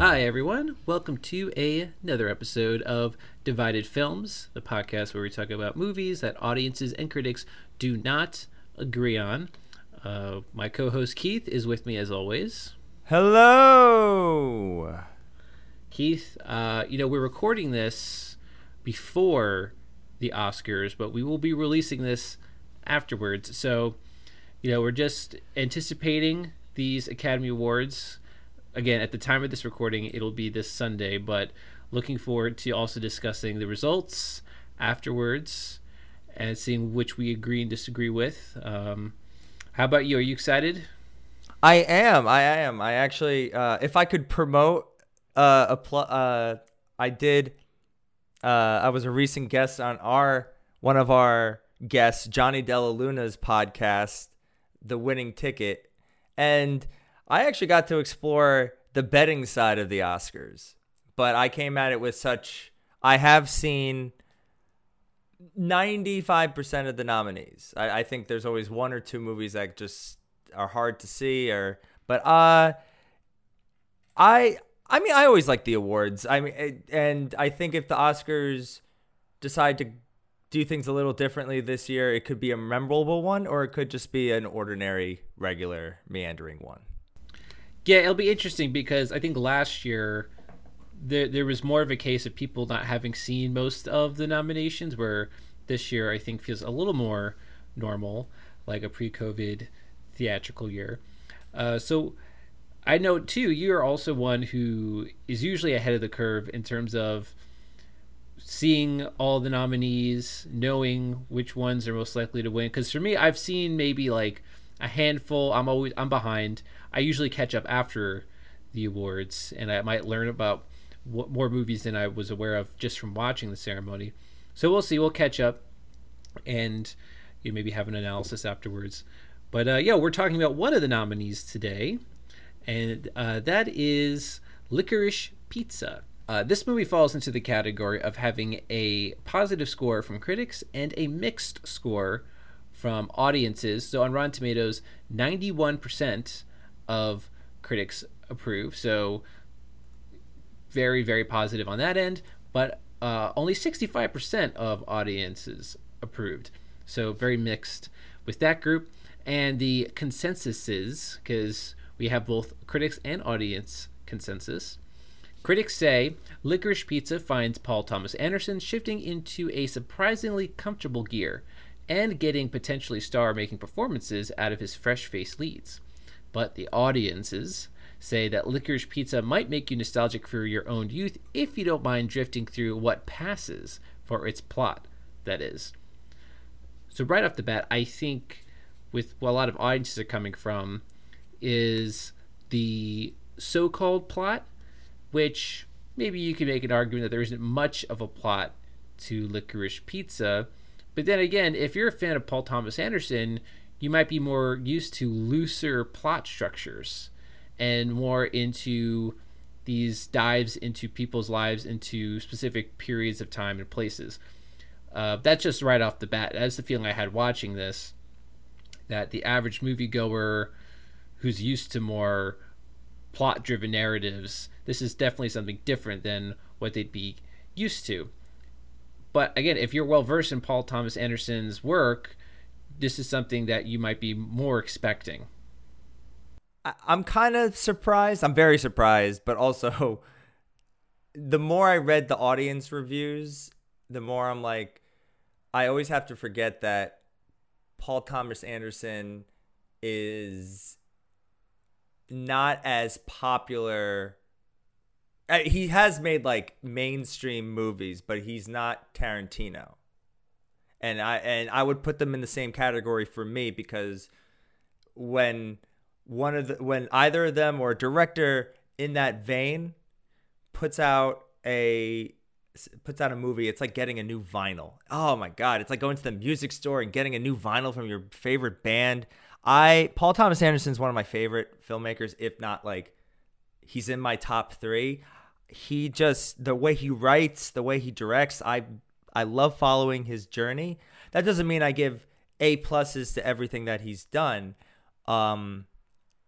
Hi, everyone. Welcome to a, another episode of Divided Films, the podcast where we talk about movies that audiences and critics do not agree on. Uh, my co host Keith is with me as always. Hello. Keith, uh, you know, we're recording this before the Oscars, but we will be releasing this afterwards. So, you know, we're just anticipating these Academy Awards. Again, at the time of this recording, it'll be this Sunday, but looking forward to also discussing the results afterwards and seeing which we agree and disagree with. Um, how about you? Are you excited? I am. I am. I actually, uh, if I could promote uh, a pl- uh, I did. Uh, I was a recent guest on our one of our guests, Johnny Della Luna's podcast, The Winning Ticket, and I actually got to explore the betting side of the Oscars. But I came at it with such. I have seen 95% of the nominees. I, I think there's always one or two movies that just are hard to see or but uh I I mean I always like the awards. I mean and I think if the Oscars decide to do things a little differently this year, it could be a memorable one or it could just be an ordinary regular meandering one. Yeah, it'll be interesting because I think last year there there was more of a case of people not having seen most of the nominations where this year I think feels a little more normal, like a pre-COVID theatrical year. Uh, so I know too, you're also one who is usually ahead of the curve in terms of seeing all the nominees, knowing which ones are most likely to win. Because for me, I've seen maybe like a handful. I'm always I'm behind. I usually catch up after the awards, and I might learn about what more movies than I was aware of just from watching the ceremony. So we'll see. We'll catch up, and you maybe have an analysis afterwards. But uh, yeah, we're talking about one of the nominees today, and uh, that is Licorice Pizza. Uh, this movie falls into the category of having a positive score from critics and a mixed score from audiences. So on Rotten Tomatoes, 91% of critics approve. So very, very positive on that end, but uh, only 65% of audiences approved. So very mixed with that group and the consensuses, because we have both critics and audience consensus. Critics say Licorice Pizza finds Paul Thomas Anderson shifting into a surprisingly comfortable gear and getting potentially star making performances out of his fresh faced leads. But the audiences say that Licorice Pizza might make you nostalgic for your own youth if you don't mind drifting through what passes for its plot, that is. So, right off the bat, I think with what a lot of audiences are coming from is the so-called plot, which maybe you could make an argument that there isn't much of a plot to Licorice Pizza. But then again, if you're a fan of Paul Thomas Anderson, you might be more used to looser plot structures and more into these dives into people's lives into specific periods of time and places. Uh, that's just right off the bat. That's the feeling I had watching this that the average moviegoer who's used to more plot driven narratives, this is definitely something different than what they'd be used to. But again, if you're well versed in Paul Thomas Anderson's work, this is something that you might be more expecting. I'm kind of surprised. I'm very surprised, but also the more I read the audience reviews, the more I'm like, I always have to forget that Paul Thomas Anderson is not as popular. Uh, he has made like mainstream movies, but he's not Tarantino. And I and I would put them in the same category for me because when one of the when either of them or a director in that vein puts out a puts out a movie, it's like getting a new vinyl. Oh my god, it's like going to the music store and getting a new vinyl from your favorite band. I Paul Thomas Anderson is one of my favorite filmmakers, if not like he's in my top 3. He just the way he writes, the way he directs, I I love following his journey. That doesn't mean I give A pluses to everything that he's done. Um,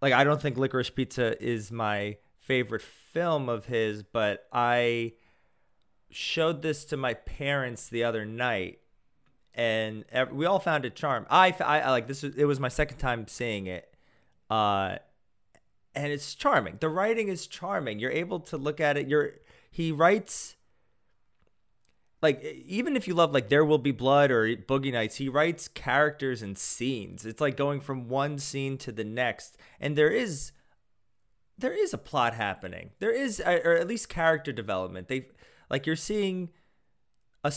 like I don't think Licorice Pizza is my favorite film of his, but I showed this to my parents the other night, and we all found it charm. I, I, I like this. it was my second time seeing it, uh, and it's charming. The writing is charming. You're able to look at it. You're he writes like even if you love like There Will Be Blood or Boogie Nights, he writes characters and scenes. It's like going from one scene to the next, and there is there is a plot happening. There is, or at least character development. They like you're seeing a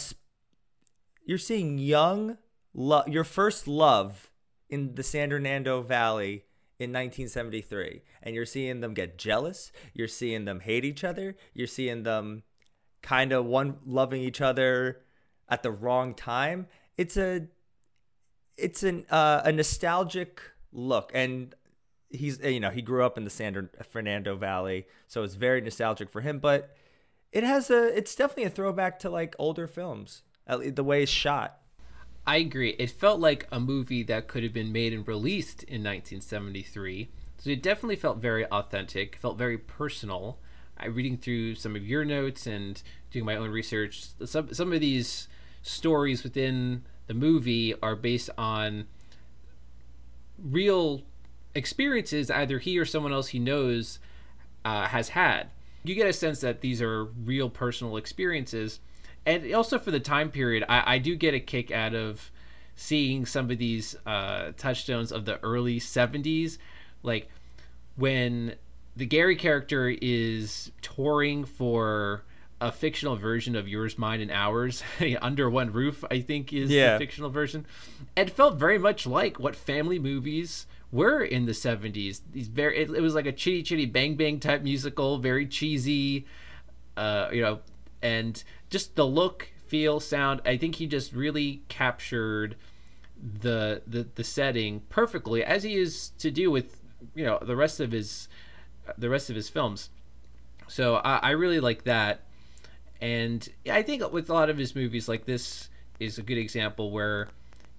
you're seeing young love your first love in the San Fernando Valley in 1973 and you're seeing them get jealous you're seeing them hate each other you're seeing them kind of one loving each other at the wrong time. It's a it's an uh, a nostalgic look and he's you know he grew up in the San Fernando Valley so it's very nostalgic for him but it has a it's definitely a throwback to like older films the way it's shot I agree. It felt like a movie that could have been made and released in 1973. So it definitely felt very authentic, felt very personal. I reading through some of your notes and doing my own research. Some some of these stories within the movie are based on real experiences either he or someone else he knows uh, has had. You get a sense that these are real personal experiences and also for the time period, I, I do get a kick out of seeing some of these uh, touchstones of the early 70s. Like when the Gary character is touring for a fictional version of Yours, Mine, and Ours, Under One Roof, I think is yeah. the fictional version. It felt very much like what family movies were in the 70s. These very, it, it was like a chitty chitty bang bang type musical, very cheesy, uh, you know, and just the look, feel, sound. I think he just really captured the the the setting perfectly, as he is to do with you know the rest of his the rest of his films. So I, I really like that, and I think with a lot of his movies, like this is a good example where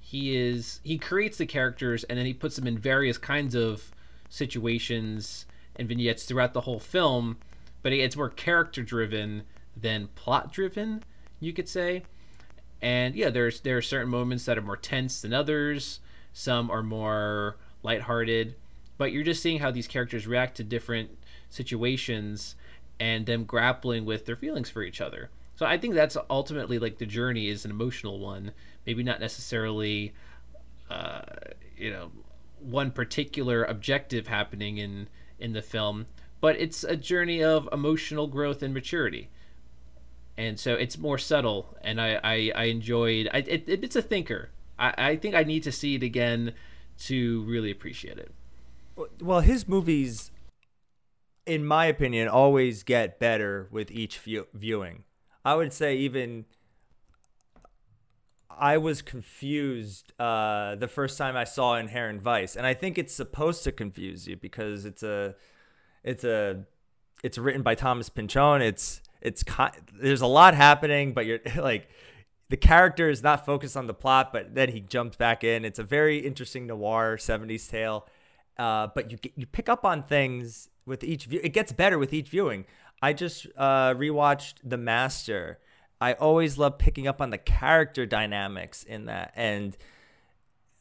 he is he creates the characters and then he puts them in various kinds of situations and vignettes throughout the whole film but it's more character driven than plot driven, you could say. And yeah, there's there are certain moments that are more tense than others. Some are more lighthearted, but you're just seeing how these characters react to different situations and them grappling with their feelings for each other. So I think that's ultimately like the journey is an emotional one, maybe not necessarily, uh, you know, one particular objective happening in in the film, but it's a journey of emotional growth and maturity and so it's more subtle and i i, I enjoyed I, it, it's a thinker. I, I think i need to see it again to really appreciate it. Well his movies in my opinion always get better with each view- viewing. I would say even I was confused uh, the first time I saw Inherent Vice, and I think it's supposed to confuse you because it's a, it's a, it's written by Thomas Pynchon. It's it's there's a lot happening, but you're like the character is not focused on the plot, but then he jumps back in. It's a very interesting noir 70s tale. Uh, but you you pick up on things with each view. It gets better with each viewing. I just uh, rewatched The Master. I always love picking up on the character dynamics in that, and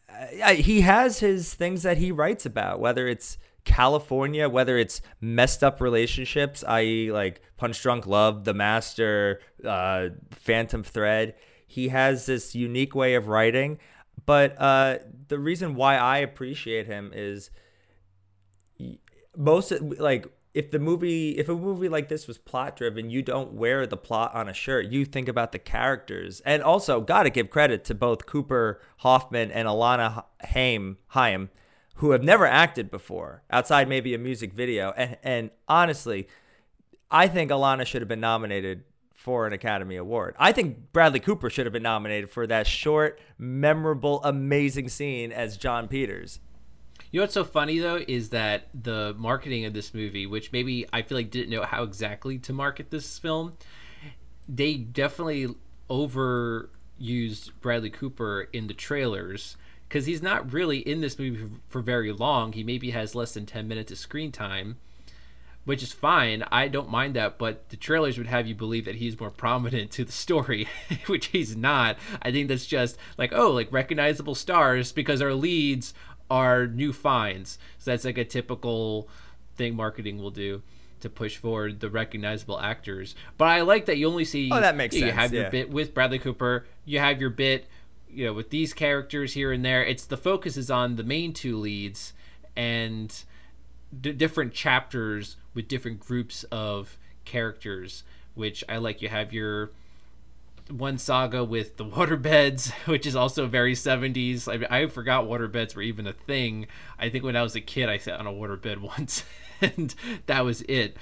uh, he has his things that he writes about, whether it's California, whether it's messed up relationships, i.e., like Punch Drunk Love, The Master, uh, Phantom Thread, he has this unique way of writing. But uh, the reason why I appreciate him is most like if the movie if a movie like this was plot driven you don't wear the plot on a shirt you think about the characters and also gotta give credit to both cooper hoffman and alana haim haim who have never acted before outside maybe a music video. And, and honestly, I think Alana should have been nominated for an Academy Award. I think Bradley Cooper should have been nominated for that short, memorable, amazing scene as Jon Peters. You know what's so funny though is that the marketing of this movie, which maybe I feel like didn't know how exactly to market this film, they definitely overused Bradley Cooper in the trailers because he's not really in this movie for, very long. He maybe has less than 10 minutes of screen time, which is fine. I don't mind that, but the trailers would have you believe that he's more prominent to the story, which he's not. I think that's just like, oh, like recognizable stars because our leads are new finds. So that's like a typical thing marketing will do to push forward the recognizable actors. But I like that you only see. Oh, that makes you, sense. You have yeah. your bit with Bradley Cooper. You have your bit, you know, with these characters here and there. It's the focus is on the main two leads and d- different chapters with different groups of characters. Which I like. You have your one saga with the waterbeds, which is also very 70s. I, mean, I forgot waterbeds were even a thing. I think when I was a kid, I sat on a waterbed once, and that was it.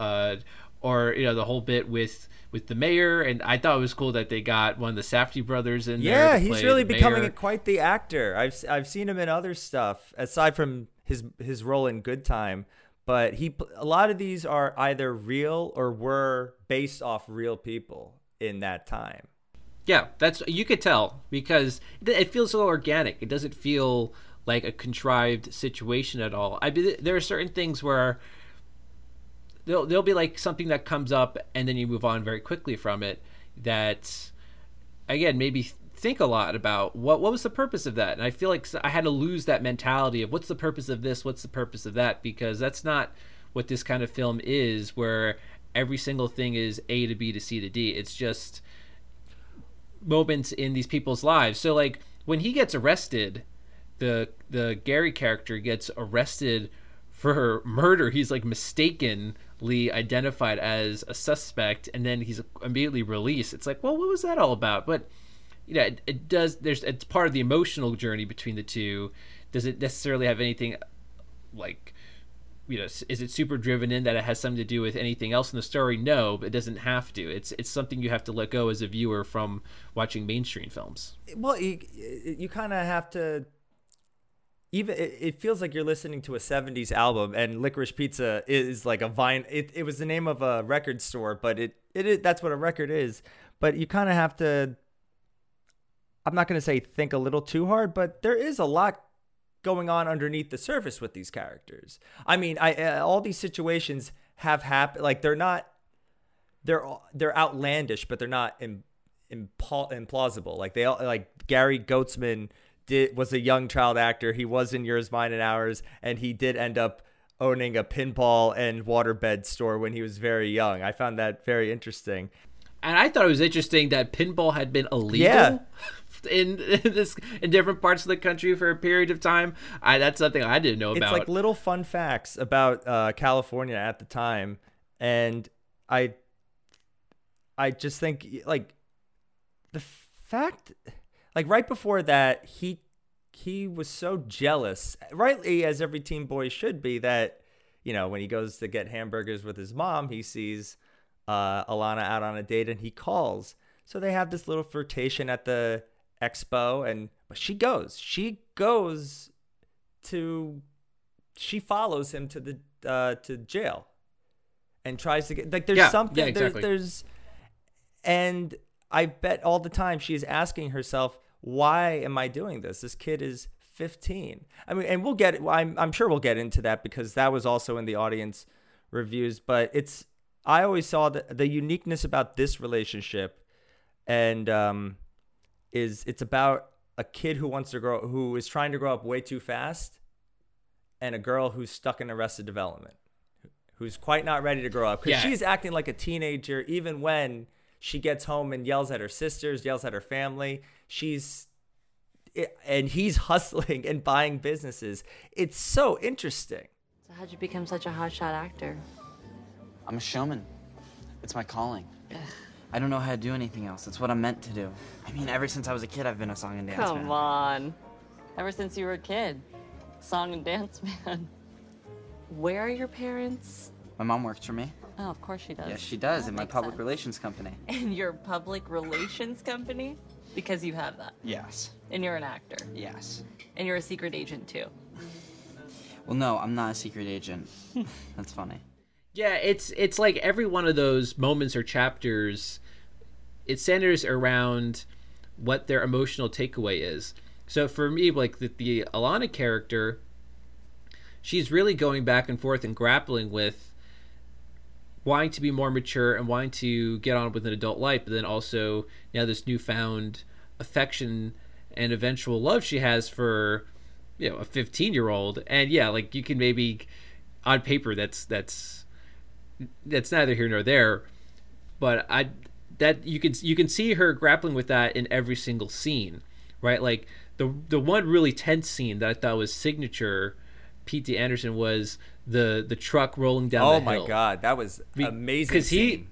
Uh, or you know the whole bit with with the mayor, and I thought it was cool that they got one of the Safdie brothers in yeah, there. Yeah, he's really becoming a, quite the actor. I've I've seen him in other stuff aside from his his role in Good Time. But he a lot of these are either real or were based off real people in that time. Yeah, that's you could tell because it feels so organic. It doesn't feel like a contrived situation at all. I there are certain things where there'll there'll be like something that comes up and then you move on very quickly from it. That again maybe think a lot about what what was the purpose of that. And I feel like I had to lose that mentality of what's the purpose of this, what's the purpose of that, because that's not what this kind of film is. Where every single thing is A to B to C to D. It's just moments in these people's lives. So like when he gets arrested, the the Gary character gets arrested for murder. He's like mistakenly identified as a suspect, and then he's immediately released. It's like, well, what was that all about? But you know, it, it does. There's it's part of the emotional journey between the two. Does it necessarily have anything like you know is it super driven in that it has something to do with anything else in the story no but it doesn't have to it's it's something you have to let go as a viewer from watching mainstream films well you, you kind of have to even it, feels like you're listening to a 70s album and licorice pizza is like a vine it, it was the name of a record store but it, it, it that's what a record is but you kind of have to i'm not going to say think a little too hard but there is a lot going on underneath the surface with these characters. I mean, I uh, all these situations have happened. Like they're not, they're they're outlandish, but they're not Im, impo- implausible. Like they all like Gary Goetzman did was a young child actor. He was in Yours, Mine, and Ours, and he did end up owning a pinball and waterbed store when he was very young. I found that very interesting. And I thought it was interesting that pinball had been illegal. Yeah. in, in, this in different parts of the country for a period of time. I that's something I didn't know about. It's like little fun facts about uh, California at the time, and I, I just think like the fact, like right before that, he he was so jealous, rightly as every teen boy should be, that you know when he goes to get hamburgers with his mom, he sees uh, Alana out on a date and he calls. So they have this little flirtation at the expo and but she goes she goes to she follows him to the uh to jail and tries to get like there's yeah, something yeah, exactly. there's, there's and i bet all the time she's asking herself why am i doing this? This kid is 15 i mean and we'll get i'm, I'm sure we'll get into that because that was also in the audience reviews but it's i always saw the, the uniqueness about this relationship and um is it's about a kid who wants to grow who is trying to grow up way too fast and a girl who's stuck in arrested development who's quite not ready to grow up because Yeah. she's acting like a teenager even when she gets home and yells at her sisters yells at her family she's and he's hustling and buying businesses it's so interesting So how'd you become such a hotshot actor? I'm a showman. It's my calling. I don't know how to do anything else. It's what I'm meant to do. I mean, ever since I was a kid, I've been a song and dance Come man. on. Ever since you were a kid. Song and dance man. Where are your parents? My mom works for me. Oh, of course she does. Yes, she does That in my public sense. relations company. In your public relations company? Because you have that. Yes. And you're an actor. Yes. And you're a secret agent too. Well, no, I'm not a secret agent. That's funny. Yeah, it's it's like every one of those moments or chapters, it centers around what their emotional takeaway is. So for me, like the, the Alana character, she's really going back and forth and grappling with wanting to be more mature and wanting to get on with an adult life, but then also now this newfound affection and eventual love she has for you know a 15 year old and yeah like you can maybe on paper that's that's that's neither here nor there. But i that you can you can see her grappling with that in every single scene right? Like the the one really tense scene that i thought was signature P.T. Anderson was the the truck rolling down. Oh my god, that was amazing! Because he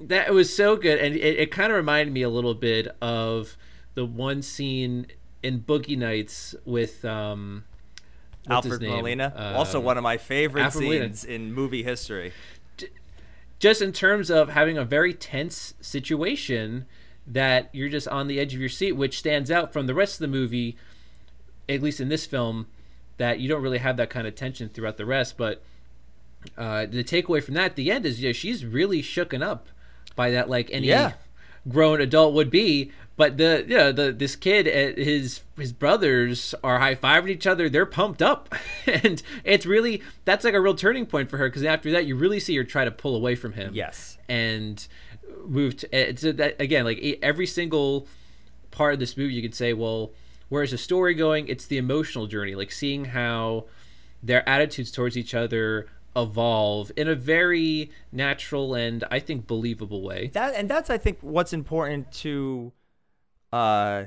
that was so good, and it, it kind of reminded me a little bit of the one scene in Boogie Nights with um, Alfred Molina, um, also one of my favorite Alfred scenes Molina. in movie history. Just in terms of having a very tense situation that you're just on the edge of your seat, which stands out from the rest of the movie, at least in this film that you don't really have that kind of tension throughout the rest. But uh, the takeaway from that at the end is, know, she's really shooken up by that, like any yeah. grown adult would be. But the you know, the this kid, uh, his his brothers are high fiving each other. They're pumped up, and it's really that's like a real turning point for her because after that, you really see her try to pull away from him. Yes, and move to, uh, to that again. Like every single part of this movie, you could say, well, Whereas the story going, it's the emotional journey, like seeing how their attitudes towards each other evolve in a very natural and I think believable way. That and that's I think what's important to uh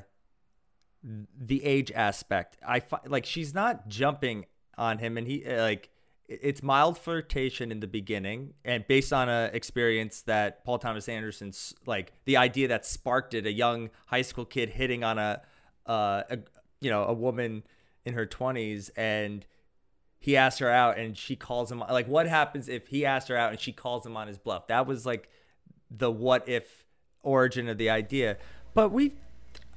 the age aspect. I fi- like she's not jumping on him and he like it's mild flirtation in the beginning and based on a experience that Paul Thomas Anderson's like the idea that sparked it a young high school kid hitting on a uh, a, you know, a woman in her 20s and he asks her out and she calls him like what happens if he asks her out and she calls him on his bluff? That was like the what if origin of the idea. But we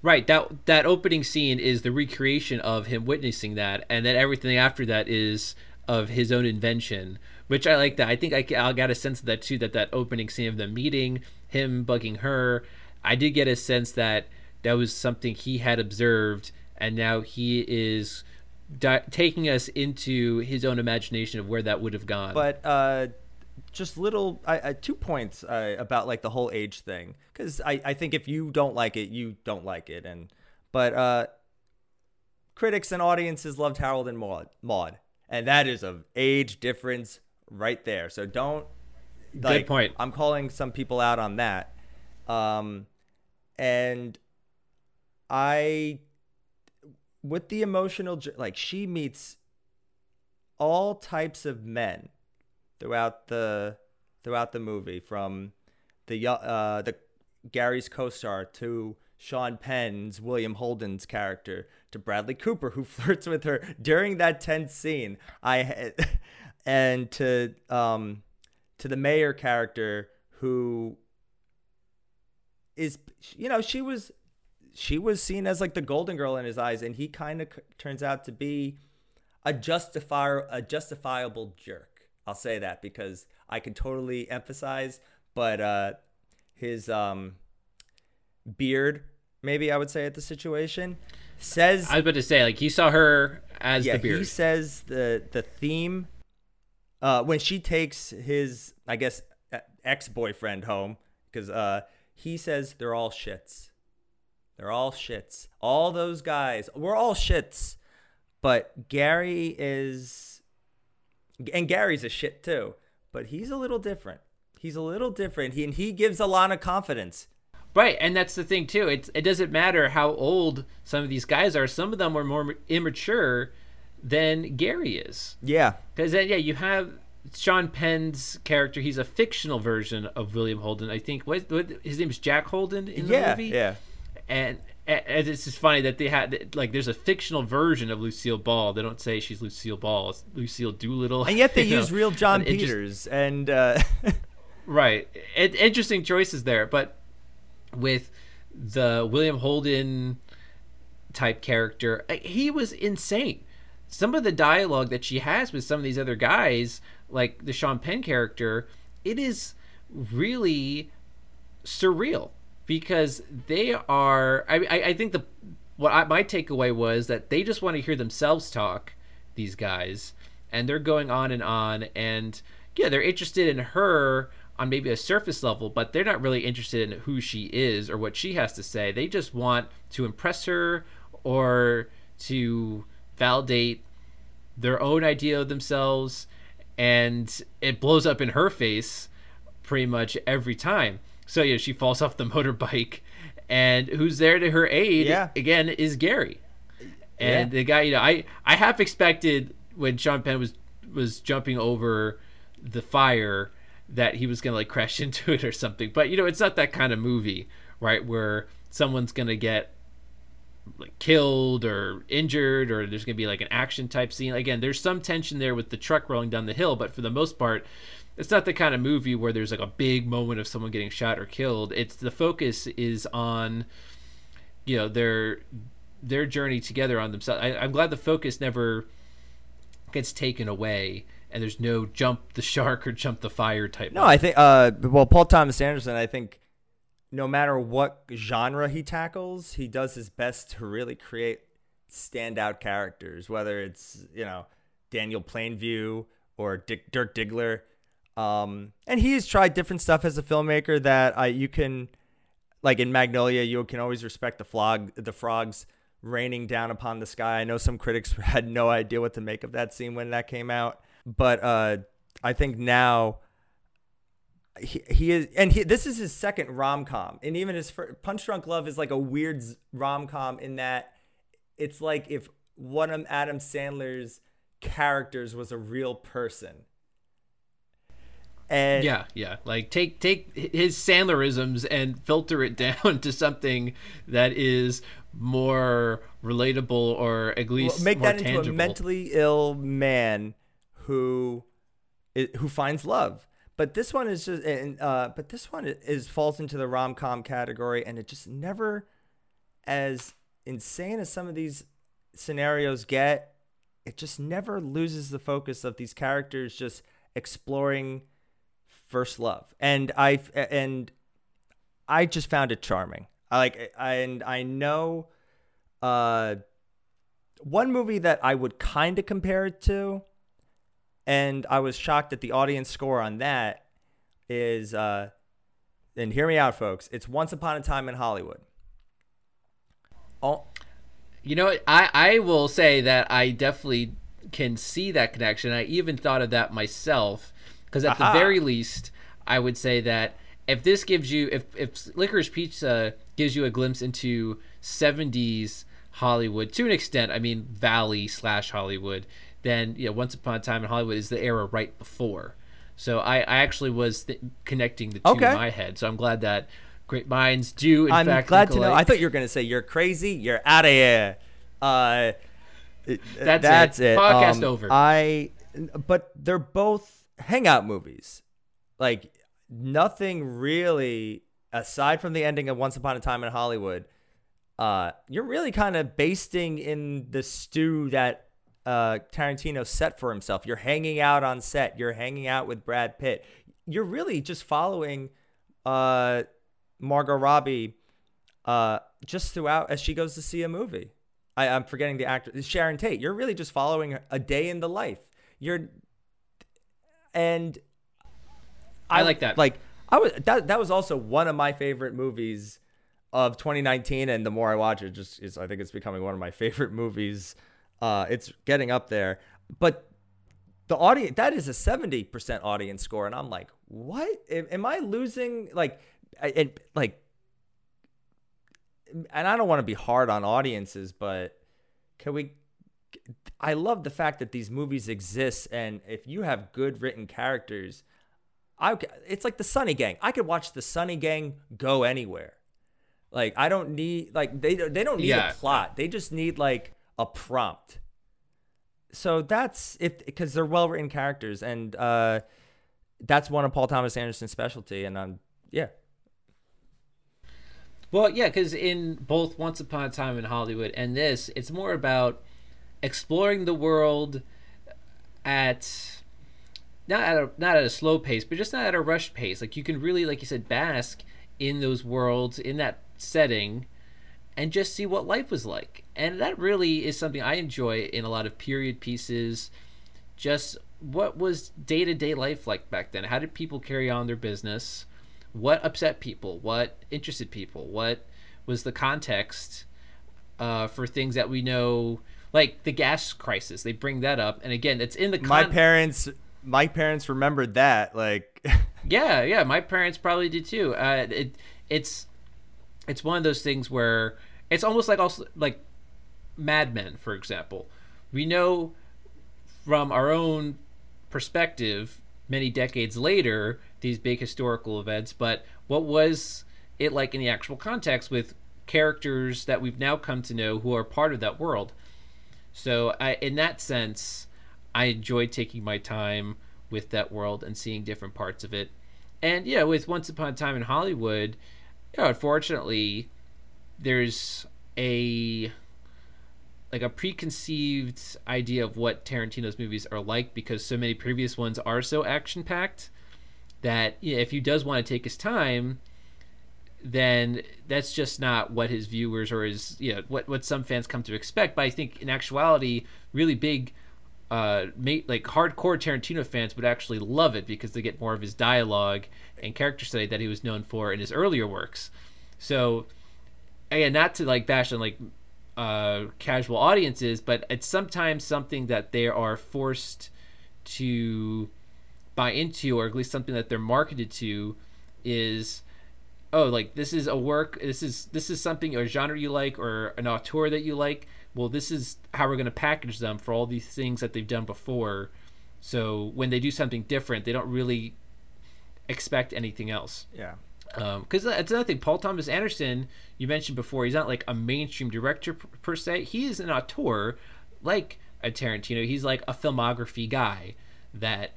right that that opening scene is the recreation of him witnessing that and then everything after that is of his own invention which i like that. I think i, I got a sense of that too that that opening scene of them meeting him bugging her. I did get a sense that that was something he had observed, and now he is di- taking us into his own imagination of where that would have gone. But uh, just little I, I, two points uh, about like the whole age thing, because I, I think if you don't like it, you don't like it, and but uh, critics and audiences loved Harold and Maude, Maude, and that is a age difference right there. So don't. Like, Good point. I'm calling some people out on that. Um, and I with the emotional like she meets all types of men throughout the throughout the movie from the uh the Gary's co-star to Sean Penn's William Holden's character to Bradley Cooper who flirts with her during that tense scene. I and to um to the mayor character who is you know she was she was seen as like the golden girl in his eyes, and he kind of c- turns out to be a justifier, a justifiable jerk. I'll say that because I can totally emphasize, but uh, his um, beard, maybe I would say at the situation, says. I was about to say, like he saw her as yeah, the beard. He says the the theme uh, when she takes his, I guess, ex boyfriend home because uh, he says they're all shits. They're all shits. All those guys, we're all shits. But Gary is, and Gary's a shit too. But he's a little different. He's a little different. He and he gives Alana confidence. Right, and that's the thing too. It it doesn't matter how old some of these guys are. Some of them are more immature than Gary is. Yeah, because then yeah, you have Sean Penn's character. He's a fictional version of William Holden. I think what, what his name is Jack Holden in the yeah, movie. Yeah, and, and it's just funny that they had like there's a fictional version of Lucille Ball. They don't say she's Lucille Ball. It's Lucille Doolittle. And yet they use know? real John and Peters and uh... right. It, interesting choices there, but with the William Holden type character, he was insane. Some of the dialogue that she has with some of these other guys, like the Sean Penn character, it is really surreal because they are. I, I think the what I, my takeaway was that they just want to hear themselves talk, these guys, and they're going on and on, and yeah, they're interested in her on maybe a surface level, but they're not really interested in who she is or what she has to say. They just want to impress her or to validate their own idea of themselves, and it blows up in her face pretty much every time. So yeah, she falls off the motorbike, and who's there to her aid Yeah. again is Gary. And Yeah. the guy, you know, I I half expected when Sean Penn was was jumping over the fire that he was gonna like crash into it or something. But you know, it's not that kind of movie, right? Where someone's gonna get like killed or injured or there's going to be like an action type scene again there's some tension there with the truck rolling down the hill but for the most part it's not the kind of movie where there's like a big moment of someone getting shot or killed. It's the focus is on you know their their journey together on themselves. I, i'm glad the focus never gets taken away and there's no jump the shark or jump the fire type No, I think uh well Paul Thomas Anderson, I think no matter what genre he tackles, he does his best to really create standout characters, whether it's, you know, Daniel Plainview or Dick, Dirk Diggler. Um and he has tried different stuff as a filmmaker that I you can like in Magnolia, you can always respect the flog the frogs raining down upon the sky. I know some critics had no idea what to make of that scene when that came out, but uh I think now he, he is and he, this is his second rom-com. And even his first, punch drunk love is like a weird rom-com in that it's like if one of adam sandler's characters was a real person and Yeah, yeah. Like take take his Sandlerisms and filter it down to something that is more relatable or at least make more that into a mentally ill man who who finds love but this one is just and uh but this one is falls into the rom-com category and it just never as insane as some of these scenarios get it just never loses the focus of these characters just exploring first love and i and i just found it charming i like and i know uh one movie that I would kind of compare it to, and I was shocked at the audience score on that, is, uh, and hear me out, folks. It's Once Upon a Time in Hollywood. Oh, You know. I I will say that I definitely can see that connection. I even thought of that myself because at Aha. the very least, I would say that if this gives you if if Licorice Pizza gives you a glimpse into 70s Hollywood to an extent, I mean Valley slash Hollywood, then you know Once Upon a Time in Hollywood is the era right before. So I, I actually was th- connecting the two Okay. in my head. So I'm glad that great minds do in I'm fact glad think to know. I thought you were going to say, You're crazy. You're out of here. Uh, it- That's it. that's it. Podcast Um, over. I, but they're both hangout movies. Like, nothing really, aside from the ending of Once Upon a Time in Hollywood, uh, you're really kind of basting in the stew that uh, Tarantino set for himself. You're hanging out on set. You're hanging out with Brad Pitt. You're really just following uh, Margot Robbie uh, just throughout as she goes to see a movie. I, I'm forgetting the actor, Sharon Tate. You're really just following a day in the life. You're, and I like that. Like I was that that was also one of my favorite movies of 2019, and the more I watch it, just is I think it's becoming one of my favorite movies. Uh, it's getting up there, but the audience that is a 70% audience score, and I'm like, what? Am, I losing? Like, I- it like, and I don't want to be hard on audiences, but can we? I love the fact that these movies exist, and if you have good written characters, I it's like the Sunny Gang. I could watch the Sunny Gang go anywhere. Like I don't need like they they don't need Yeah. a plot. They just need like a prompt. So that's if because they're well written characters, and uh, that's one of Paul Thomas Anderson's specialty. And I'm yeah, Well, yeah, because in both Once Upon a Time in Hollywood and this, it's more about exploring the world at not at a not at a slow pace, but just not at a rushed pace. Like you can really, like you said, bask in those worlds in that setting, and just see what life was like. And that really is something I enjoy in a lot of period pieces. Just what was day to day life like back then? How did people carry on their business? What upset people? What interested people? What was the context uh, for things that we know, like the gas crisis? They bring that up, and again, it's in the con- my parents. My parents remembered that, like. yeah, yeah, my parents probably did too. Uh, it, it's it's one of those things where it's almost like also like Mad Men, for example. We know from our own perspective, many decades later, these big historical events, but what was it like in the actual context with characters that we've now come to know who are part of that world? So, I, in that sense, I enjoyed taking my time with that world and seeing different parts of it. And yeah, with Once Upon a Time in Hollywood, you know, unfortunately, there's a like a preconceived idea of what Tarantino's movies are like because so many previous ones are so action packed that you know, if he does want to take his time, then that's just not what his viewers or his you know what what some fans come to expect. But I think in actuality, really big. Uh, like hardcore Tarantino fans would actually love it because they get more of his dialogue and character study that he was known for in his earlier works. So, again, not to like bash on like uh, casual audiences, but it's sometimes something that they are forced to buy into, or at least something that they're marketed to, is oh, like this is a work, this is this is something or genre you like, or an auteur that you like. Well, this is how we're going to package them for all these things that they've done before. So when they do something different, they don't really expect anything else. Yeah because um, that's another thing. Paul Thomas Anderson, you mentioned before, he's not like a mainstream director per, per se. He is an auteur, like a Tarantino. He's like a filmography guy that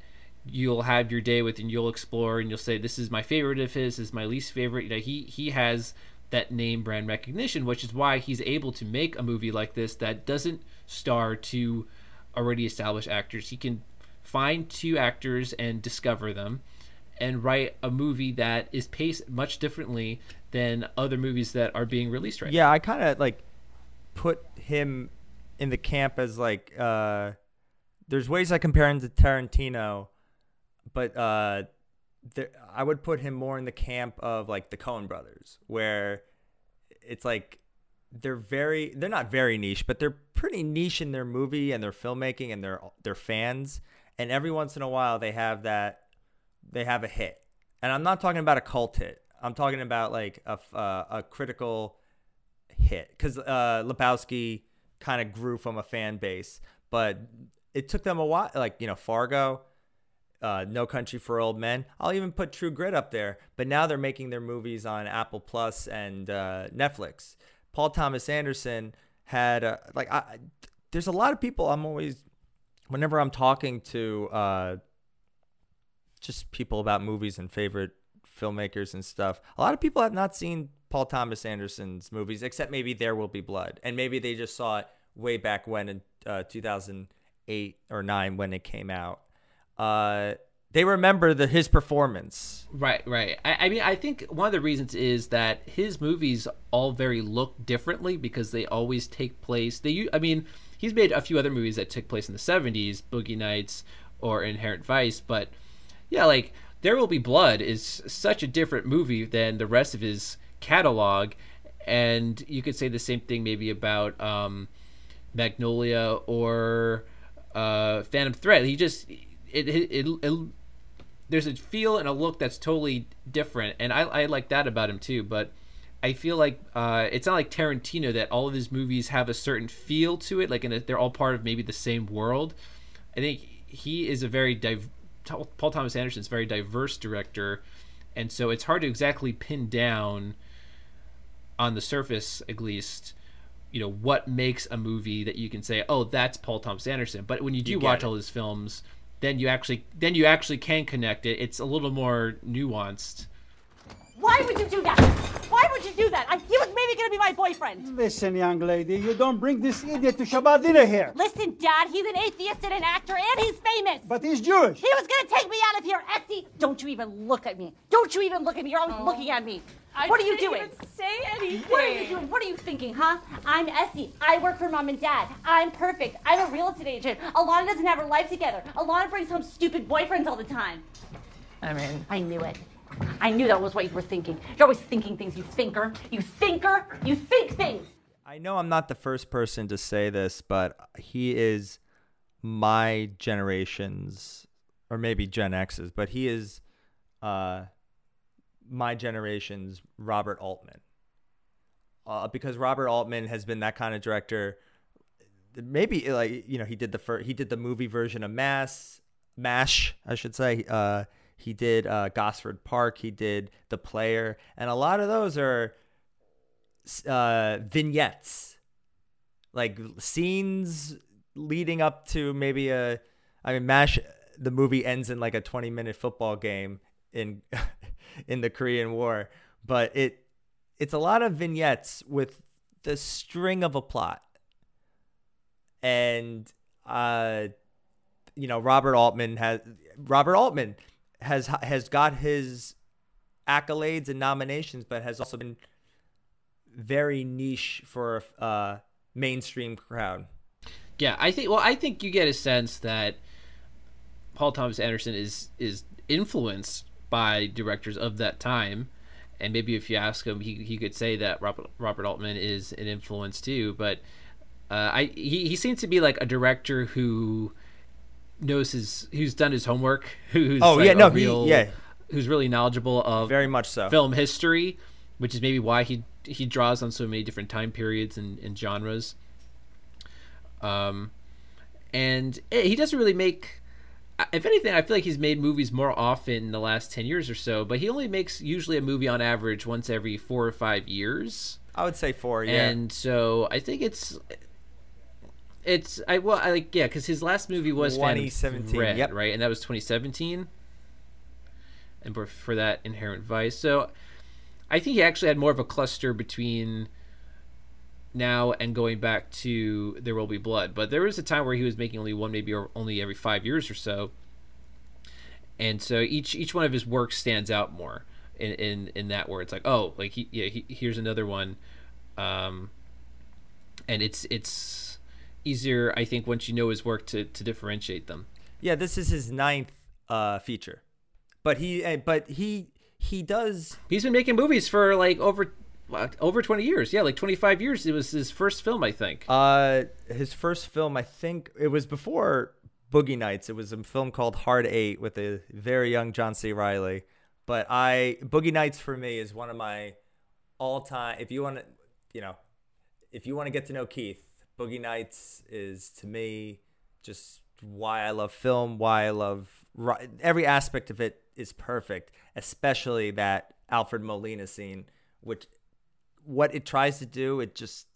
you'll have your day with, and you'll explore, and you'll say, "This is my favorite of his. This is my least favorite." You know, he he has that name brand recognition, which is why he's able to make a movie like this that doesn't star two already established actors. He can find two actors and discover them and write a movie that is paced much differently than other movies that are being released right now. yeah now. i kind of like put him in the camp as like uh there's ways i compare him to tarantino but uh there, i would put him more in the camp of like the coen brothers where it's like they're very they're not very niche but they're pretty niche in their movie and their filmmaking and their their fans and every once in a while they have that they have a hit, and I'm not talking about a cult hit. I'm talking about like a uh, a critical hit because uh, Lebowski kind of grew from a fan base, but it took them a while. Like you know, Fargo, uh, No Country for Old Men. I'll even put True Grit up there. But now they're making their movies on Apple Plus and uh, Netflix. Paul Thomas Anderson had uh, like I, there's a lot of people. I'm always whenever I'm talking to uh, just people about movies and favorite filmmakers and stuff. A lot of people have not seen Paul Thomas Anderson's movies, except maybe There Will Be Blood, and maybe they just saw it way back when in uh, 2008 or nine when it came out. Uh, they remember the his performance. Right, right. I, I, mean, I think one of the reasons is that his movies all very look differently because they always take place. They, I mean, he's made a few other movies that took place in the 70s, Boogie Nights or Inherent Vice, but yeah, like There Will Be Blood is such a different movie than the rest of his catalog, and you could say the same thing maybe about um, Magnolia or uh, Phantom Thread. He just it, it, it, it there's a feel and a look that's totally different, and I, I like that about him too. But I feel like uh, it's not like Tarantino that all of his movies have a certain feel to it, like a, they're all part of maybe the same world. I think he is a very div- Paul Thomas Anderson's very diverse director, and so it's hard to exactly pin down on the surface, at least, you know, what makes a movie that you can say, oh, that's Paul Thomas Anderson. But when you do you watch it. all his films, then you actually then you actually can connect it. It's a little more nuanced. Why would you do that? Why would would you do that? I, he was maybe gonna be my boyfriend. Listen, young lady, you don't bring this idiot to Shabbat dinner here. Listen, Dad, he's an atheist and an actor, and he's famous. But he's Jewish. He was gonna take me out of here, Essie. Don't you even look at me. Don't you even look at me. You're always oh. looking at me. I what are you didn't doing? say anything. What are you doing? What are you thinking, huh? I'm Essie. I work for mom and dad. I'm perfect. I'm a real estate agent. Alana doesn't have her life together. Alana brings home stupid boyfriends all the time. I mean, I knew it. I knew that was what you were thinking. You're always thinking things, you thinker. You thinker. You think things. I know I'm not the first person to say this, but he is my generation's, or maybe Gen X's, but he is uh, my generation's Robert Altman. Uh, because Robert Altman has been that kind of director. Maybe like you know he did the first, he did the movie version of Mass Mash I should say. Uh, he did uh, Gosford Park. He did The Player, and a lot of those are uh, vignettes, like scenes leading up to maybe a. I mean, Mash. The movie ends in like a twenty-minute football game in in the Korean War, but it it's a lot of vignettes with the string of a plot, and uh, you know Robert Altman has Robert Altman has has got his accolades and nominations, but has also been very niche for a uh, mainstream crowd. Yeah, I think. Well, I think you get a sense that Paul Thomas Anderson is is influenced by directors of that time, and maybe if you ask him, he, he could say that Robert Robert Altman is an influence too. But uh, I he, he seems to be like a director who knows his who's done his homework. Who's Oh, like yeah, no, he- yeah. who's really knowledgeable of Very much so. film history, which is maybe why he he draws on so many different time periods and, and genres. Um, and eh, he doesn't really make. If anything, I feel like he's made movies more often in the last ten years or so. But he only makes usually a movie on average once every four or five years. I would say four. Yeah. And so I think it's. It's I well I like yeah because his last movie was 2017, Thread, yep. right and that was 2017 and for- for that Inherent Vice so I think he actually had more of a cluster between now and going back to There Will Be Blood. But there was a time where he was making only one, maybe or only every five years or so. And so each each one of his works stands out more in in, in that where it's like oh like he yeah he, here's another one, um, and it's it's easier I think once you know his work to to differentiate them. Yeah, this is his ninth uh, feature, but he uh, but he he does He's been making movies for like over over 20 years. Yeah, like 25 years. It was his first film, I think. uh his first film. I think it was before Boogie Nights. It was a film called Hard Eight with a very young John C. Reilly. But I Boogie Nights for me is one of my all time. If you want to, you know, if you want to get to know Keith, Boogie Nights is to me just why I love film, why I love every aspect of it is perfect, especially that Alfred Molina scene, which what it tries to do, it just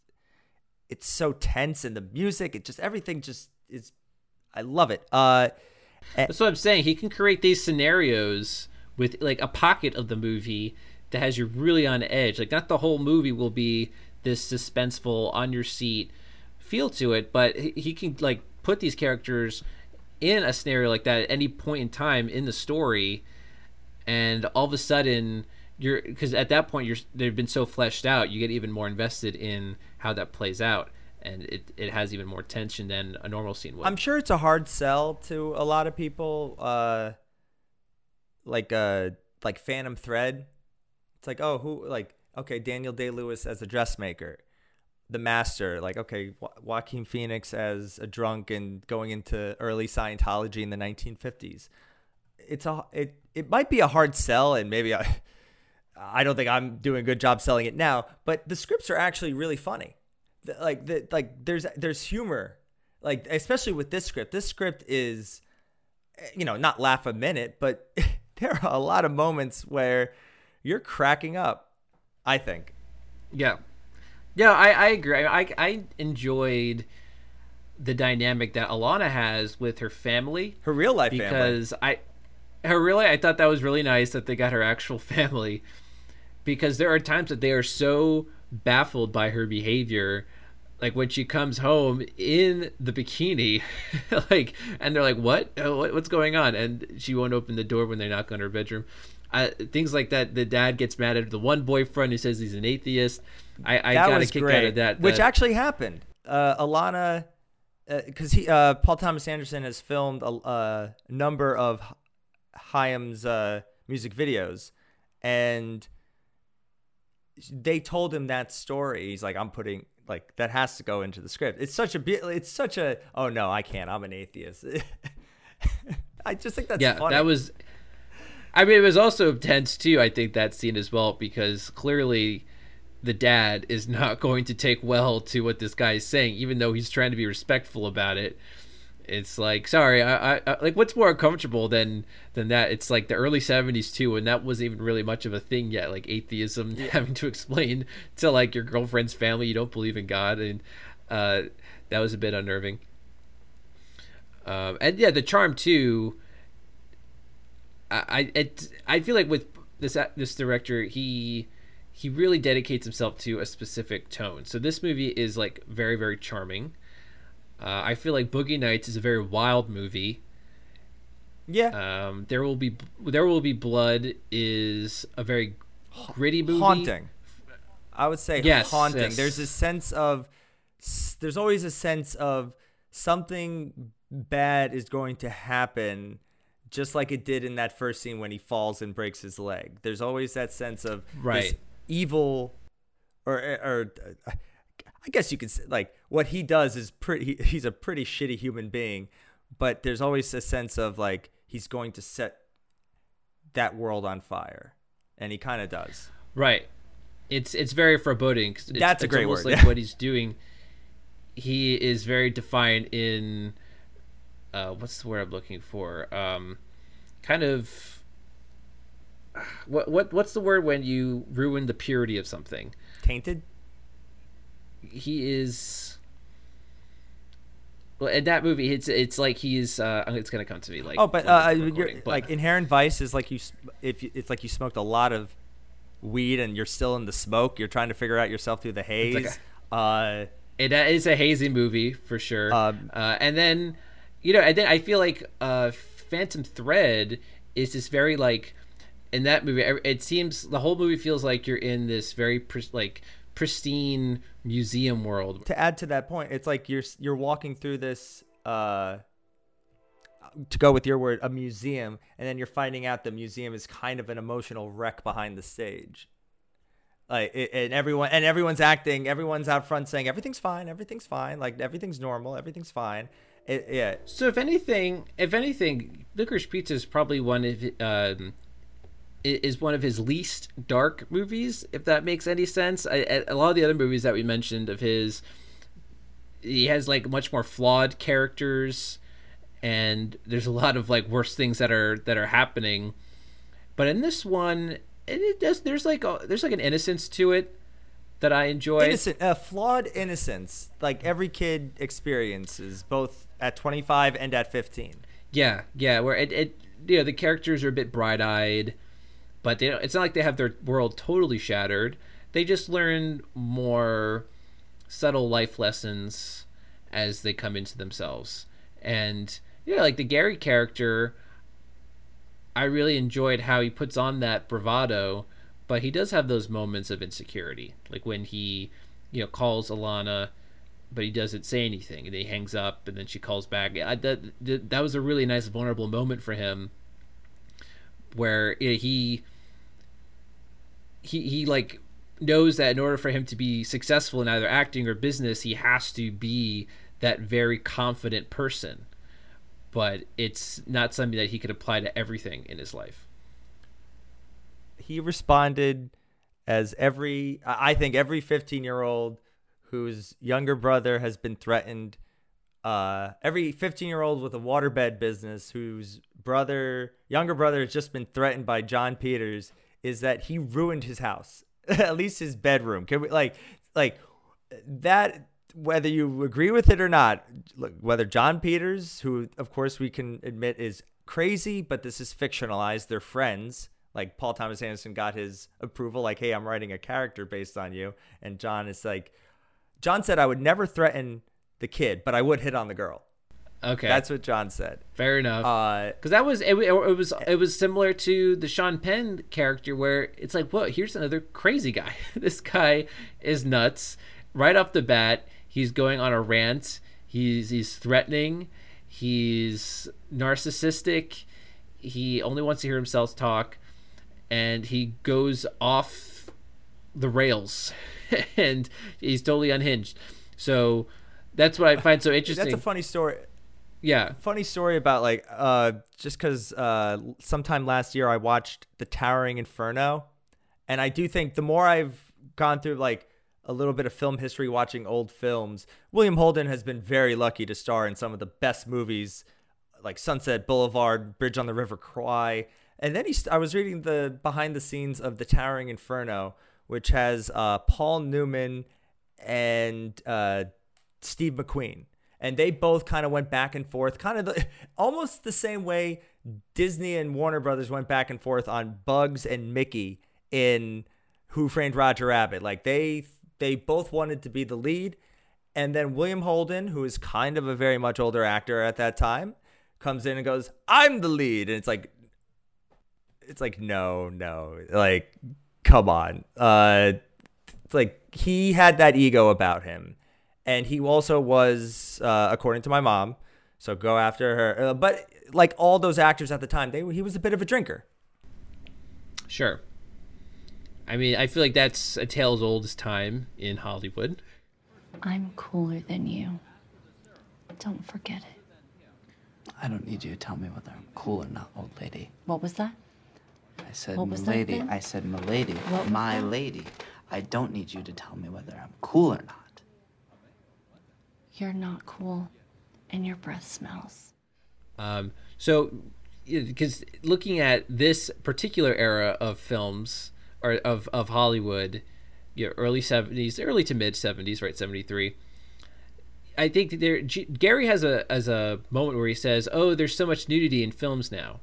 it's so tense and the music, it just everything just is I love it. Uh That's what I'm saying. He can create these scenarios with like a pocket of the movie that has you really on edge. Like not the whole movie will be this suspenseful on your seat feel to it, but he can like put these characters in a scenario like that at any point in time in the story and all of a sudden you're because at that point you're they've been so fleshed out you get even more invested in how that plays out and it, it has even more tension than a normal scene would I'm sure it's a hard sell to a lot of people. Uh, like uh, like Phantom Thread. It's like, oh, who like okay, Daniel Day Lewis as a dressmaker, The Master. Like, okay, jo- Joaquin Phoenix as a drunk and going into early Scientology in the 1950s. It's a it it might be a hard sell, and maybe I. I don't think I'm doing a good job selling it now, but the scripts are actually really funny. The- like the like there's there's humor like especially with this script this script is you know not laugh a minute but there are a lot of moments where you're cracking up i think Yeah, yeah, I, I agree. I, I enjoyed the dynamic that Alana has with her family her real life family because I, her really, I thought that was really nice that they got her actual family, because there are times that they are so baffled by her behavior like when she comes home in the bikini like and they're like what? Oh, what what's going on and she won't open the door when they knock on her bedroom uh, things like that the dad gets mad at the one boyfriend who says he's an atheist i, I got a kick great, out of that which that- actually happened. Uh, Alana, because he uh, Paul Thomas Anderson has filmed a, a number of Haim's uh, music videos, and they told him that story. He's like, I'm putting like that has to go into the script. It's such a. It's such a. Oh no, I can't. I'm an atheist. I just think that's yeah funny. that was i mean it was also tense too i think that scene as well because clearly the dad is not going to take well to what this guy is saying even though he's trying to be respectful about it. It's like sorry I, I, I like what's more uncomfortable than than that? It's like the early 70s too and that wasn't even really much of a thing yet like atheism having to explain to like your girlfriend's family you don't believe in god and uh that was a bit unnerving. Um, and yeah, the charm too. I I, it, I feel like with this this director, he he really dedicates himself to a specific tone. So this movie is like very very charming. Uh, I feel like Boogie Nights is a very wild movie. yeah, Um, there will be there will be blood is a very gritty movie. haunting. I would say Yes, haunting. yes. There's a sense of there's always a sense of something bad is going to happen just like it did in that first scene when he falls and breaks his leg. There's always that sense of this Right. evil or or uh, I guess you could say like what he does is pretty he- he's a pretty shitty human being, but there's always a sense of like he's going to set that world on fire. And he kind of does. Right. It's it's very foreboding. 'cause It's, That's a it's great word, Like yeah. what he's doing, he is very defined in. Uh, what's the word I'm looking for? Um, kind of. What what what's the word when you ruin the purity of something? Tainted? He is. Well, in that movie, it's it's like he's. Uh, it's gonna come to me like. Oh, but uh, but- like inherent vice is like you if you, it's like you smoked a lot of weed and you're still in the smoke. You're trying to figure out yourself through the haze. like uh, It is a hazy movie for sure. Um, uh, and then, you know, and then I feel like uh, Phantom Thread is this very like in that movie. It seems the whole movie feels like you're in this very like pristine museum world. to add to that point, it's like you're you're walking through this. Uh, to go with your word, a museum, and then you're finding out the museum is kind of an emotional wreck behind the stage. Like, and everyone and everyone's acting, everyone's out front saying everything's fine, everything's fine, like everything's normal, everything's fine. It, yeah, So if anything, if anything, Licorice Pizza is probably one of um, is one of his least dark movies, if that makes any sense. I- a lot of the other movies that we mentioned of his, he has like much more flawed characters, and there's a lot of like worse things that are that are happening. But in this one, it, it does. There's like a, there's like an innocence to it that I enjoy. innocent, uh, flawed innocence, like every kid experiences, both at 25 and at 15. Yeah, yeah. Where it, it you know the characters are a bit bright eyed, but they don't, it's not like they have their world totally shattered. They just learn more subtle life lessons as they come into themselves. And yeah, like the Gary character, I really enjoyed how he puts on that bravado, but he does have those moments of insecurity, like when he, you know, calls Alana but he doesn't say anything and he hangs up and then she calls back. I, that, that was a really nice vulnerable moment for him where he he he like knows that in order for him to be successful in either acting or business he has to be that very confident person. But it's not something that he could apply to everything in his life He responded as every, I think every 15 year old whose younger brother has been threatened, uh, every 15 year old with a waterbed business whose brother, younger brother has just been threatened by Jon Peters, is that he ruined his house, at least his bedroom. Can we, like, like that, whether you agree with it or not, whether Jon Peters, who of course we can admit is crazy, but this is fictionalized, they're friends, Like Paul Thomas Anderson got his approval, like, hey, I'm writing a character based on you. And Jon is like, Jon said I would never threaten the kid, but I would hit on the girl. Okay, That's what Jon said. fair enough. Uh, Because that was it, it, it was it was similar to the Sean Penn character where it's like, whoa, here's another crazy guy. this guy is nuts. Right off the bat, he's going on a rant. He's he's threatening. He's narcissistic. He only wants to hear himself talk, and he goes off the rails, and he's totally unhinged. So that's what I find so interesting. that's a funny story. yeah. funny story about like uh just because uh sometime last year i watched the towering inferno and i do think the more i've gone through like a little bit of film history watching old films william holden has been very lucky to star in some of the best movies like sunset boulevard bridge on the river kwai and then he i was reading the behind the scenes of the towering inferno which has uh paul newman and uh Steve McQueen. And they both kind of went back and forth, kind of almost the same way Disney and Warner Brothers went back and forth on Bugs and Mickey in Who Framed Roger Rabbit. Like they they both wanted to be the lead, and then William Holden, who is kind of a very much older actor at that time, comes in and goes, "I'm the lead," and it's like, it's like no, no, like come on, uh, it's like he had that ego about him and he also was uh, according to my mom so go after her uh, but like all those actors at the time they he was a bit of a drinker Sure. I mean, I feel like that's a tale as old as time in Hollywood. I'm cooler than you. Don't forget it. I don't need you to tell me whether I'm cool or not, old lady. What was that? I said, What was milady. I said, milady. What My that? lady. I don't need you to tell me whether I'm cool or not. You're not cool, and your breath smells. Um, so, because looking at this particular era of films or of, of Hollywood, you know, early 70s, early to mid 70s, right? 73. I think there, G- Gary has a as a moment where he says, "Oh, there's so much nudity in films now,"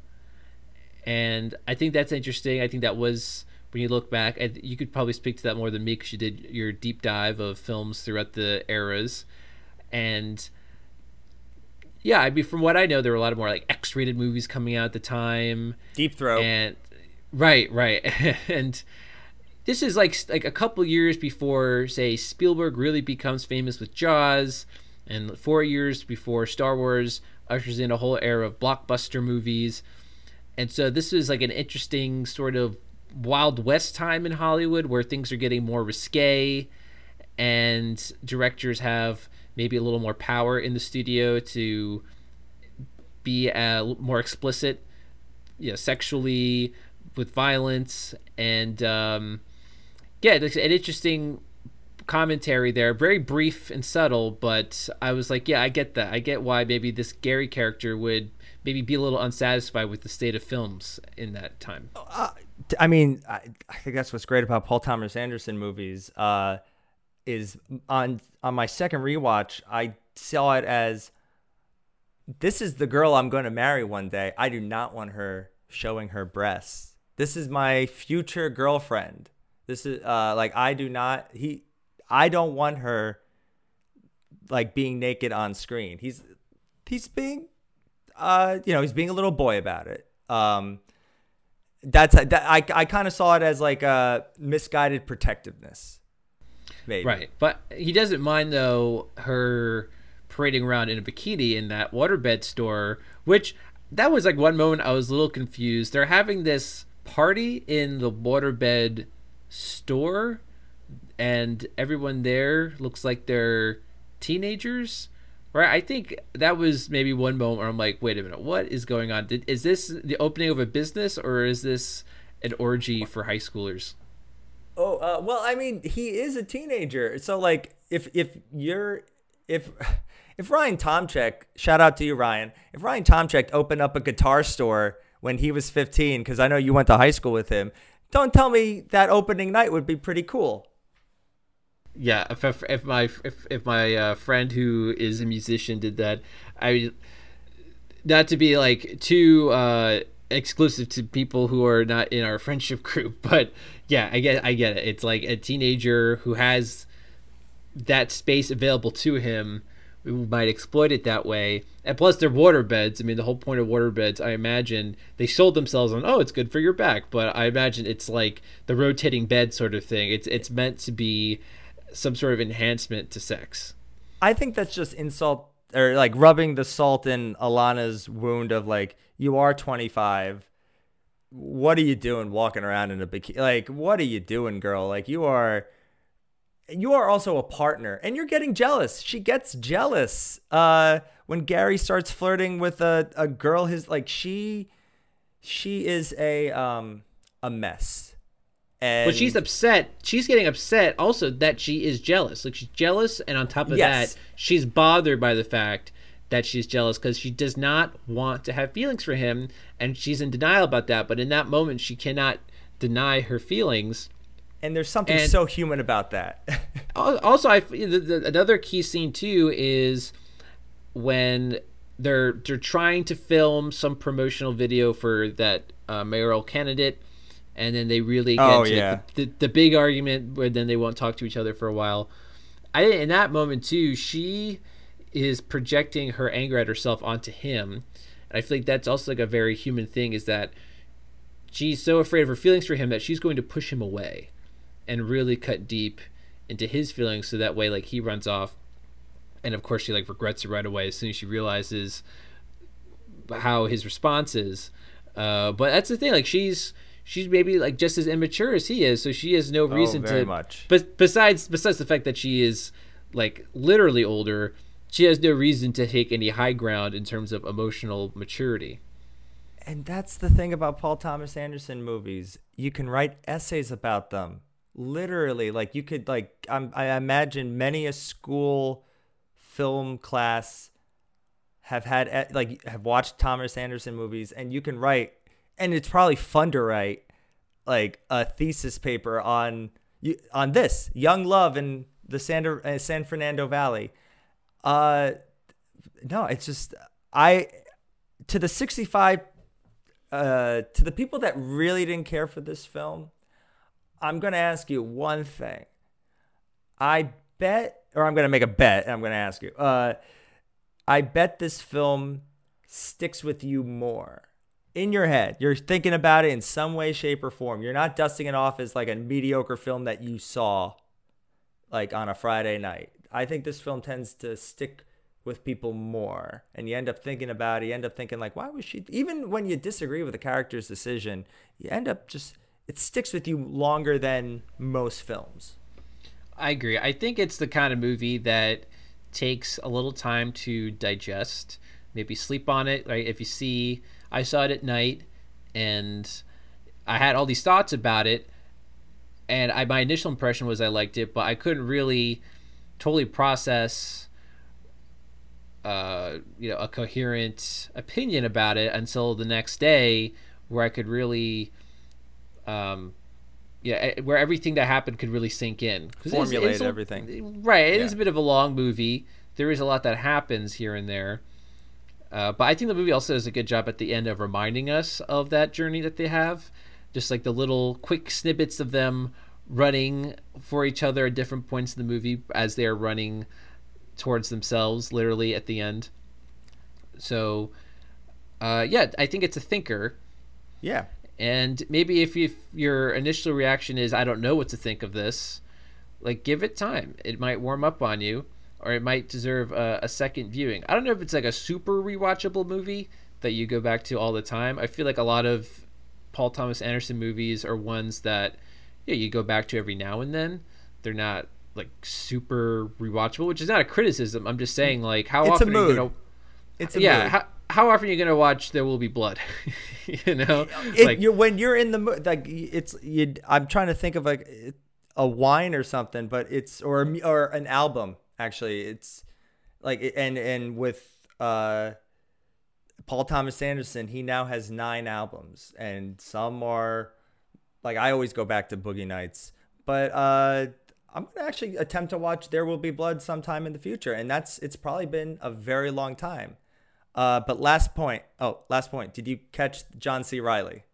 and I think that's interesting. I think that was when you look back, you could probably speak to that more than me because you did your deep dive of films throughout the eras, and yeah, I mean, from what I know, there were a lot of more like X-rated movies coming out at the time, deep throat. And right, right, and this is like like a couple years before, say, Spielberg really becomes famous with Jaws, and four years before Star Wars ushers in a whole era of blockbuster movies, and so this is like an interesting sort of Wild West time in Hollywood where things are getting more risque, and directors have maybe a little more power in the studio to be uh, more explicit, you know, sexually with violence and um, yeah, it's an interesting commentary there. Very brief and subtle, but I was like, yeah, I get that. I get why maybe this Gary character would maybe be a little unsatisfied with the state of films in that time. I mean, I, I think that's what's great about Paul Thomas Anderson movies. Uh, is on on my second rewatch, I saw it as this is the girl I'm going to marry one day. I do not want her showing her breasts. This is my future girlfriend. This is uh, like I do not he I don't want her like being naked on screen. He's he's being uh you know, he's being a little boy about it. Um that's that I I kind of saw it as like a misguided protectiveness. Maybe. Right, but he doesn't mind though her parading around in a bikini in that waterbed store, which that was like one moment I was a little confused. They're having this party in the waterbed store, and everyone there looks like they're teenagers. Right, I think that was maybe one moment where I'm like, wait a minute, what is going on? Did, is this the opening of a business or is this an orgy for high schoolers? Oh uh, well, I mean, he is a teenager. So like, if if you're if if Ryan Tomchek, shout out to you, Ryan. If Ryan Tomchek opened up a guitar store when he was 15, because I know you went to high school with him, don't tell me that opening night would be pretty cool. Yeah, if if, if my if if my uh, friend who is a musician did that, I not to be like too uh, exclusive to people who are not in our friendship group. But yeah, I get I get it. It's like a teenager who has that space available to him who might exploit it that way. And plus they're water beds. I mean the whole point of water beds, I imagine they sold themselves on oh it's good for your back, but I imagine it's like the rotating bed sort of thing. It's it's meant to be some sort of enhancement to sex. I think that's just insult or like rubbing the salt in Alana's wound of like you are 25. What are you doing walking around in a bikini? Like what are you doing, girl? Like you are you are also a partner and you're getting jealous. She gets jealous uh when Gary starts flirting with a a girl his like she she is a um a mess. And But she's upset. She's getting upset also that she is jealous. Like she's jealous, and on top of Yes. that, she's bothered by the fact that she's jealous because she does not want to have feelings for him, and she's in denial about that. But in that moment, she cannot deny her feelings. and there's something and- so human about that. Also, I the, the, another key scene too is when they're they're trying to film some promotional video for that uh, mayoral candidate, and then they really get Oh, to yeah. the, the, the big argument where then they won't talk to each other for a while. I in that moment too, she is projecting her anger at herself onto him, and I feel like that's also like a very human thing. Is that she's so afraid of her feelings for him that she's going to push him away and really cut deep into his feelings so that way like he runs off and of course she like regrets it right away as soon as she realizes how his response is uh, but that's the thing like she's she's maybe like just as immature as he is so she has no oh, reason very to much. but besides besides the fact that she is like literally older she has no reason to take any high ground in terms of emotional maturity And that's the thing about Paul Thomas Anderson movies. You can write essays about them. Literally, like you could like I'm, I imagine many a school film class have had e- like have watched Thomas Anderson movies and you can write and it's probably fun to write like a thesis paper on on this young love in the San, uh, San Fernando Valley. Uh no, it's just I to the 65 uh, to the people that really didn't care for this film, I'm going to ask you one thing. I bet, or I'm going to make a bet, I'm going to ask you. Uh, I bet this film sticks with you more in your head. You're thinking about it in some way, shape, or form. You're not dusting it off as like a mediocre film that you saw like on a Friday night. I think this film tends to stick with people more and you end up thinking about it you end up thinking like why was she even when you disagree with the character's decision you end up just it sticks with you longer than most films I agree. I think it's the kind of movie that takes a little time to digest. Maybe sleep on it. Right? If you see, I saw it at night, and I had all these thoughts about it, and I my initial impression was I liked it, but I couldn't really totally process. Uh, you know, a coherent opinion about it until the next day, where I could really, um, yeah, eh, where everything that happened could really sink in. Formulate it's a- everything. Right. It is Yeah. a bit of a long movie. There is a lot that happens here and there. Uh, but I think the movie also does a good job at the end of reminding us of that journey that they have. Just like the little quick snippets of them running for each other at different points in the movie as they are running towards themselves, literally at the end. So, uh, yeah, I think it's a thinker. yeah And maybe if, you, if your initial reaction is, I don't know what to think of this, like give it time. It might warm up on you, or it might deserve a, a second viewing. I don't know if it's like a super rewatchable movie that you go back to all the time. I feel like a lot of Paul Thomas Anderson movies are ones that yeah you go back to every now and then. They're not like super rewatchable, which is not a criticism. I'm just saying like how It's often are you gonna it's a yeah mood. how, how often are you gonna watch There Will Be Blood? you know, it, like you when you're in the mood like it's you i'm trying to think of like a wine or something but it's or or an album actually it's like and and with uh paul thomas anderson he now has nine albums and some are like i always go back to boogie nights but uh i'm gonna actually attempt to watch there will be blood sometime in the future and that's it's probably been a very long time Uh, but last point. Oh, last point. Did you catch John C. Reilly?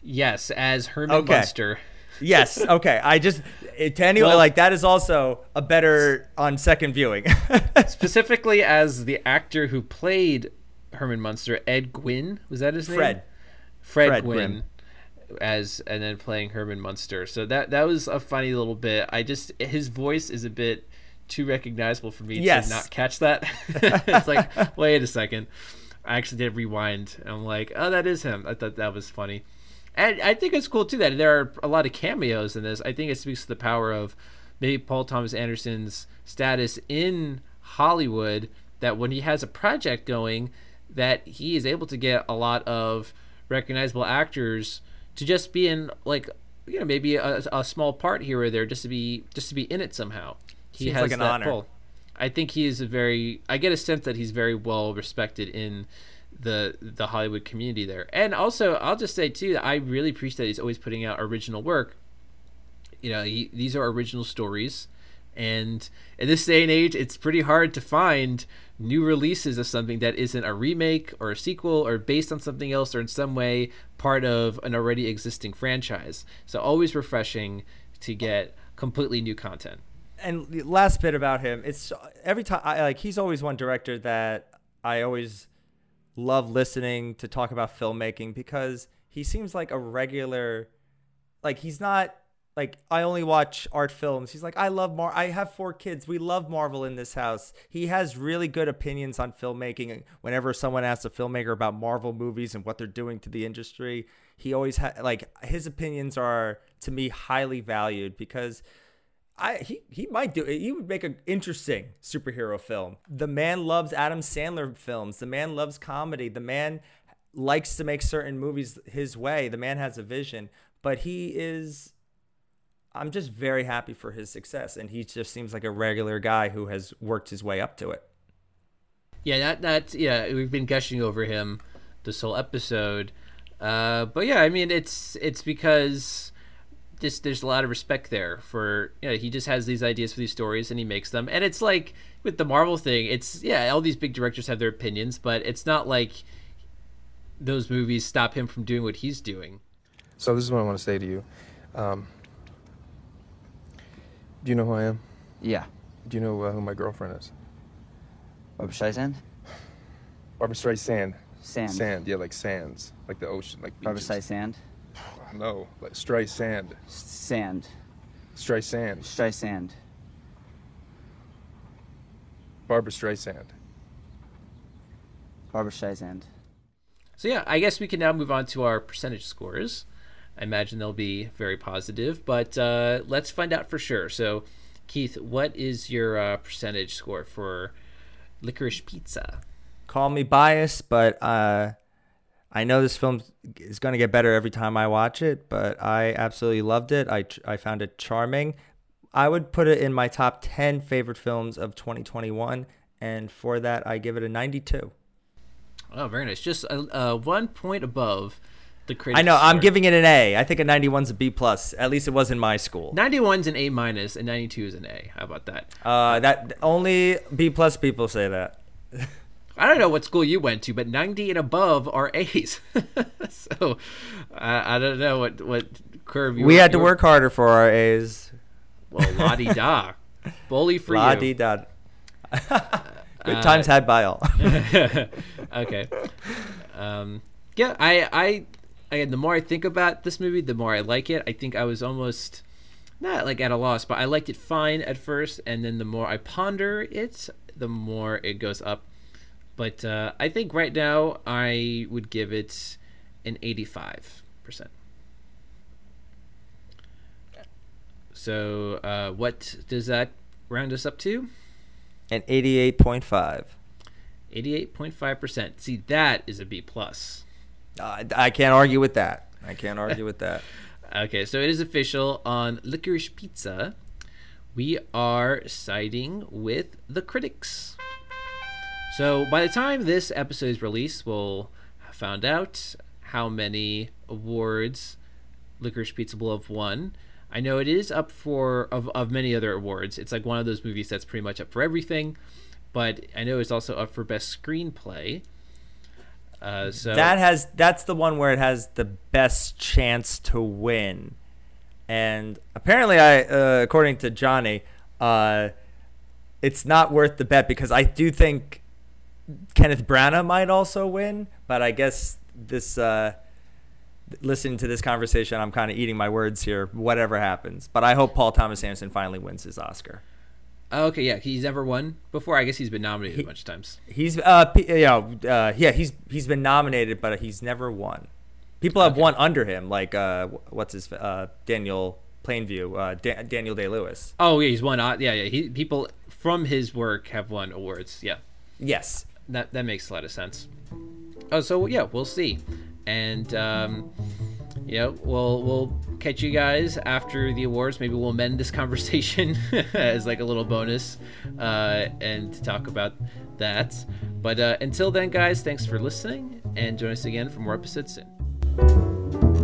Yes, as Herman Okay. Munster. Yes. Okay. I just to anyone Well- like that is also a better on second viewing. Specifically as the actor who played Herman Munster, Ed Gwynne. Was that his name? Fred. Fred, Fred Gwynne. Gwynne. As and then playing Herman Munster. So that that was a funny little bit. I just his voice is a bit too recognizable for me Yes. to not catch that. it's like, wait a second. I actually did rewind. I'm like, oh, that is him. I thought that was funny. And I think it's cool too that there are a lot of cameos in this. I think it speaks to the power of maybe Paul Thomas Anderson's status in Hollywood that when he has a project going that he is able to get a lot of recognizable actors to just be in like you know maybe a, a small part here or there just to be just to be in it somehow. He Seems has like an that honor. pull. I think he is a very. I get a sense that he's very well respected in the the Hollywood community there. And also, I'll just say too, I really appreciate that he's always putting out original work. You know, he, these are original stories, and in this day and age, it's pretty hard to find new releases of something that isn't a remake or a sequel or based on something else or in some way part of an already existing franchise. So always refreshing to get completely new content. and last bit about him, it's every time I like he's always one director that I always love listening to talk about filmmaking because he seems like a regular like he's not like I only watch art films. He's like I love Mar I have four kids. We love Marvel in this house. He has really good opinions on filmmaking. Whenever someone asks a filmmaker about Marvel movies and what they're doing to the industry, he always ha- like his opinions are to me highly valued because I he he might do it. He would make an interesting superhero film. The man loves Adam Sandler films. The man loves comedy. The man likes to make certain movies his way. The man has a vision, but he is I'm just very happy for his success and he just seems like a regular guy who has worked his way up to it. Yeah, that that yeah, we've been gushing over him this whole episode. Uh, but yeah, I mean it's it's because just there's a lot of respect there for you know, he just has these ideas for these stories and he makes them. And it's like with the Marvel thing, it's yeah, all these big directors have their opinions, but it's not like those movies stop him from doing what he's doing. So this is what I want to say to you. Um, do you know who I am? Yeah. Do you know uh, who my girlfriend is? Barbra Streisand? Barbra Streisand. Sand. Sand, yeah, like sands, like the ocean, like Barbara beaches. Streisand? No, like Streisand. Sand. Streisand. sand. Barbra Streisand. Barbra Streisand. So yeah, I guess we can now move on to our percentage scores. I imagine they'll be very positive, but uh, let's find out for sure. So, Keith, what is your uh, percentage score for Licorice Pizza? Call me biased, but uh I know this film is going to get better every time I watch it, but I absolutely loved it. I I found it charming. I would put it in my top 10 favorite films of 2021 and for that I give it a 92. Oh, very nice. Just uh, uh, one point above the critic. I know. I'm score. giving it an A. I think a 91's a B plus. At least it was in my school. 91's an A minus and 92 is an A. How about that? Uh, that only B plus people say that. I don't know what school you went to, but 90 and above are A's. so I I don't know what what curve you We were- had to were- work harder for our A's. Well, la di da, bully for La you. di da. Good times had by all. okay. Um, yeah, I, I, again, the more I think about this movie, the more I like it. I think I was almost not like at a loss, but I liked it fine at first, and then the more I ponder it, the more it goes up. But uh, I think right now I would give it an eighty-five percent. So, uh, what does that round us up to? An 88.5. 88.5%. See, that is a B plus. Uh, I can't argue with that. I can't argue with that. Okay, so it is official on Licorice Pizza. We are siding with the critics. So by the time this episode is released, we'll have found out how many awards Licorice Pizza have won. I know it is up for of, of many other awards. It's like one of those movies that's pretty much up for everything. But I know it's also up for best screenplay. Uh, so that has that's the one where it has the best chance to win. And apparently, I uh, according to Johnny, uh, it's not worth the bet because I do think Kenneth Branagh might also win. But I guess this uh, listening to this conversation, I'm kind of eating my words here. Whatever happens, but I hope Paul Thomas Anderson finally wins his Oscar. Oh, okay, yeah, he's never won before. I guess he's been nominated a bunch of times. He's uh you know uh, yeah he's he's been nominated but he's never won. People have won under him like uh what's his uh Daniel Plainview uh da- Daniel Day Lewis. Oh yeah, he's won. Uh, yeah, yeah. He people from his work have won awards. Yeah, Yes. That that makes a lot of sense. Oh, so yeah, we'll see, and um, yeah, we'll we'll catch you guys after the awards. Maybe we'll mend this conversation as like a little bonus, uh, and talk about that. But uh, until then, guys, thanks for listening, and join us again for more episodes soon.